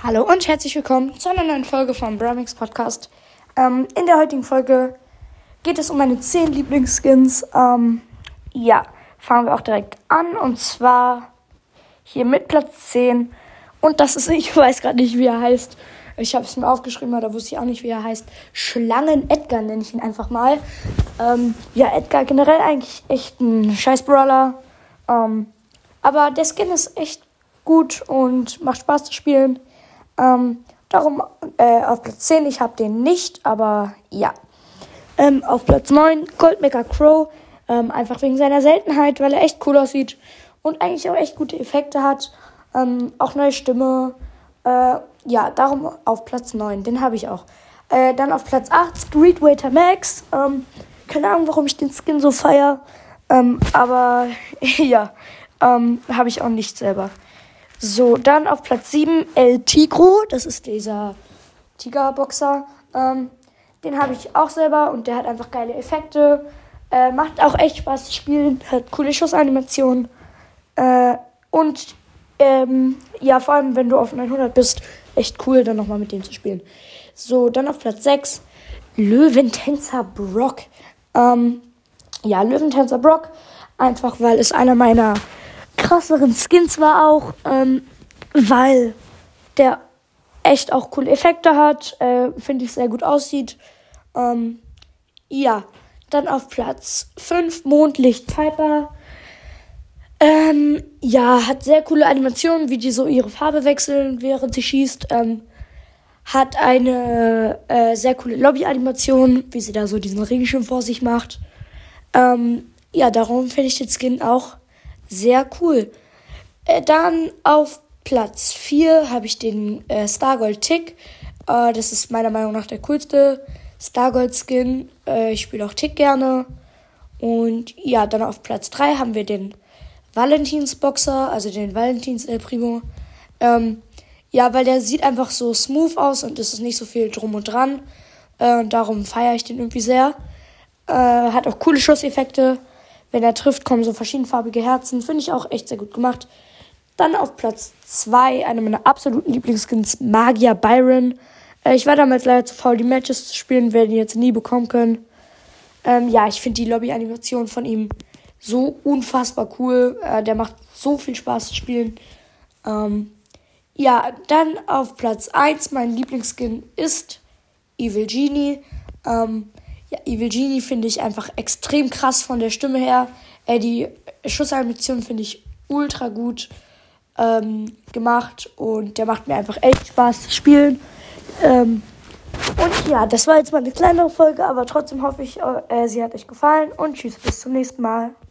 Hallo und herzlich willkommen zu einer neuen Folge vom Bramix Podcast. Ähm, in der heutigen Folge geht es um meine 10 Lieblingsskins. Ähm, ja, fangen wir auch direkt an und zwar hier mit Platz 10. Und das ist, ich weiß gerade nicht, wie er heißt. Ich habe es mir aufgeschrieben, aber da wusste ich auch nicht, wie er heißt. Schlangen Edgar nenne ich ihn einfach mal. Ähm, ja, Edgar generell eigentlich echt ein scheiß Brawler. Ähm, aber der Skin ist echt gut und macht Spaß zu spielen. Ähm, darum äh, auf Platz 10, ich habe den nicht, aber ja. Ähm, auf Platz 9 Goldmaker Crow, ähm, einfach wegen seiner Seltenheit, weil er echt cool aussieht und eigentlich auch echt gute Effekte hat. Ähm, auch neue Stimme. Äh, ja, darum auf Platz 9, den habe ich auch. Äh, dann auf Platz 8 Street Waiter Max. Ähm, keine Ahnung, warum ich den Skin so feier. Ähm, aber ja, ähm, habe ich auch nicht selber. So, dann auf Platz 7 El Tigro. Das ist dieser Tigerboxer. Ähm, den habe ich auch selber und der hat einfach geile Effekte. Äh, macht auch echt Spaß zu spielen. Hat coole Schussanimationen. Äh, und ähm, ja, vor allem, wenn du auf 900 bist, echt cool, dann nochmal mit dem zu spielen. So, dann auf Platz 6 Löwentänzer Brock. Ähm, ja, Löwentänzer Brock. Einfach weil es einer meiner krasseren Skins war auch, ähm, weil der echt auch coole Effekte hat, äh, finde ich sehr gut aussieht. Ähm, ja, dann auf Platz 5 Mondlicht Piper. Ähm, ja, hat sehr coole Animationen, wie die so ihre Farbe wechseln, während sie schießt. Ähm, hat eine äh, sehr coole Lobby-Animation, wie sie da so diesen Regenschirm vor sich macht. Ähm, ja, darum finde ich den Skin auch sehr cool. Äh, dann auf Platz 4 habe ich den äh, Stargold Tick. Äh, das ist meiner Meinung nach der coolste Stargold Skin. Äh, ich spiele auch Tick gerne. Und ja, dann auf Platz 3 haben wir den Valentins Boxer, also den Valentins El Primo. Ähm, ja, weil der sieht einfach so smooth aus und es ist nicht so viel drum und dran. Äh, darum feiere ich den irgendwie sehr. Äh, hat auch coole Schusseffekte. Wenn er trifft, kommen so verschiedenfarbige Herzen. Finde ich auch echt sehr gut gemacht. Dann auf Platz 2, einer meiner absoluten Lieblingsskins, Magier Byron. Äh, ich war damals leider zu faul, die Matches zu spielen, werde die jetzt nie bekommen können. Ähm, ja, ich finde die Lobby-Animation von ihm so unfassbar cool. Äh, der macht so viel Spaß zu spielen. Ähm, ja, dann auf Platz 1, mein Lieblingsskin ist Evil Genie. Ähm, ja, Evil Genie finde ich einfach extrem krass von der Stimme her. Äh, die Schussanimation finde ich ultra gut ähm, gemacht und der macht mir einfach echt Spaß zu spielen. Ähm, und ja, das war jetzt mal eine kleinere Folge, aber trotzdem hoffe ich, äh, sie hat euch gefallen und tschüss, bis zum nächsten Mal.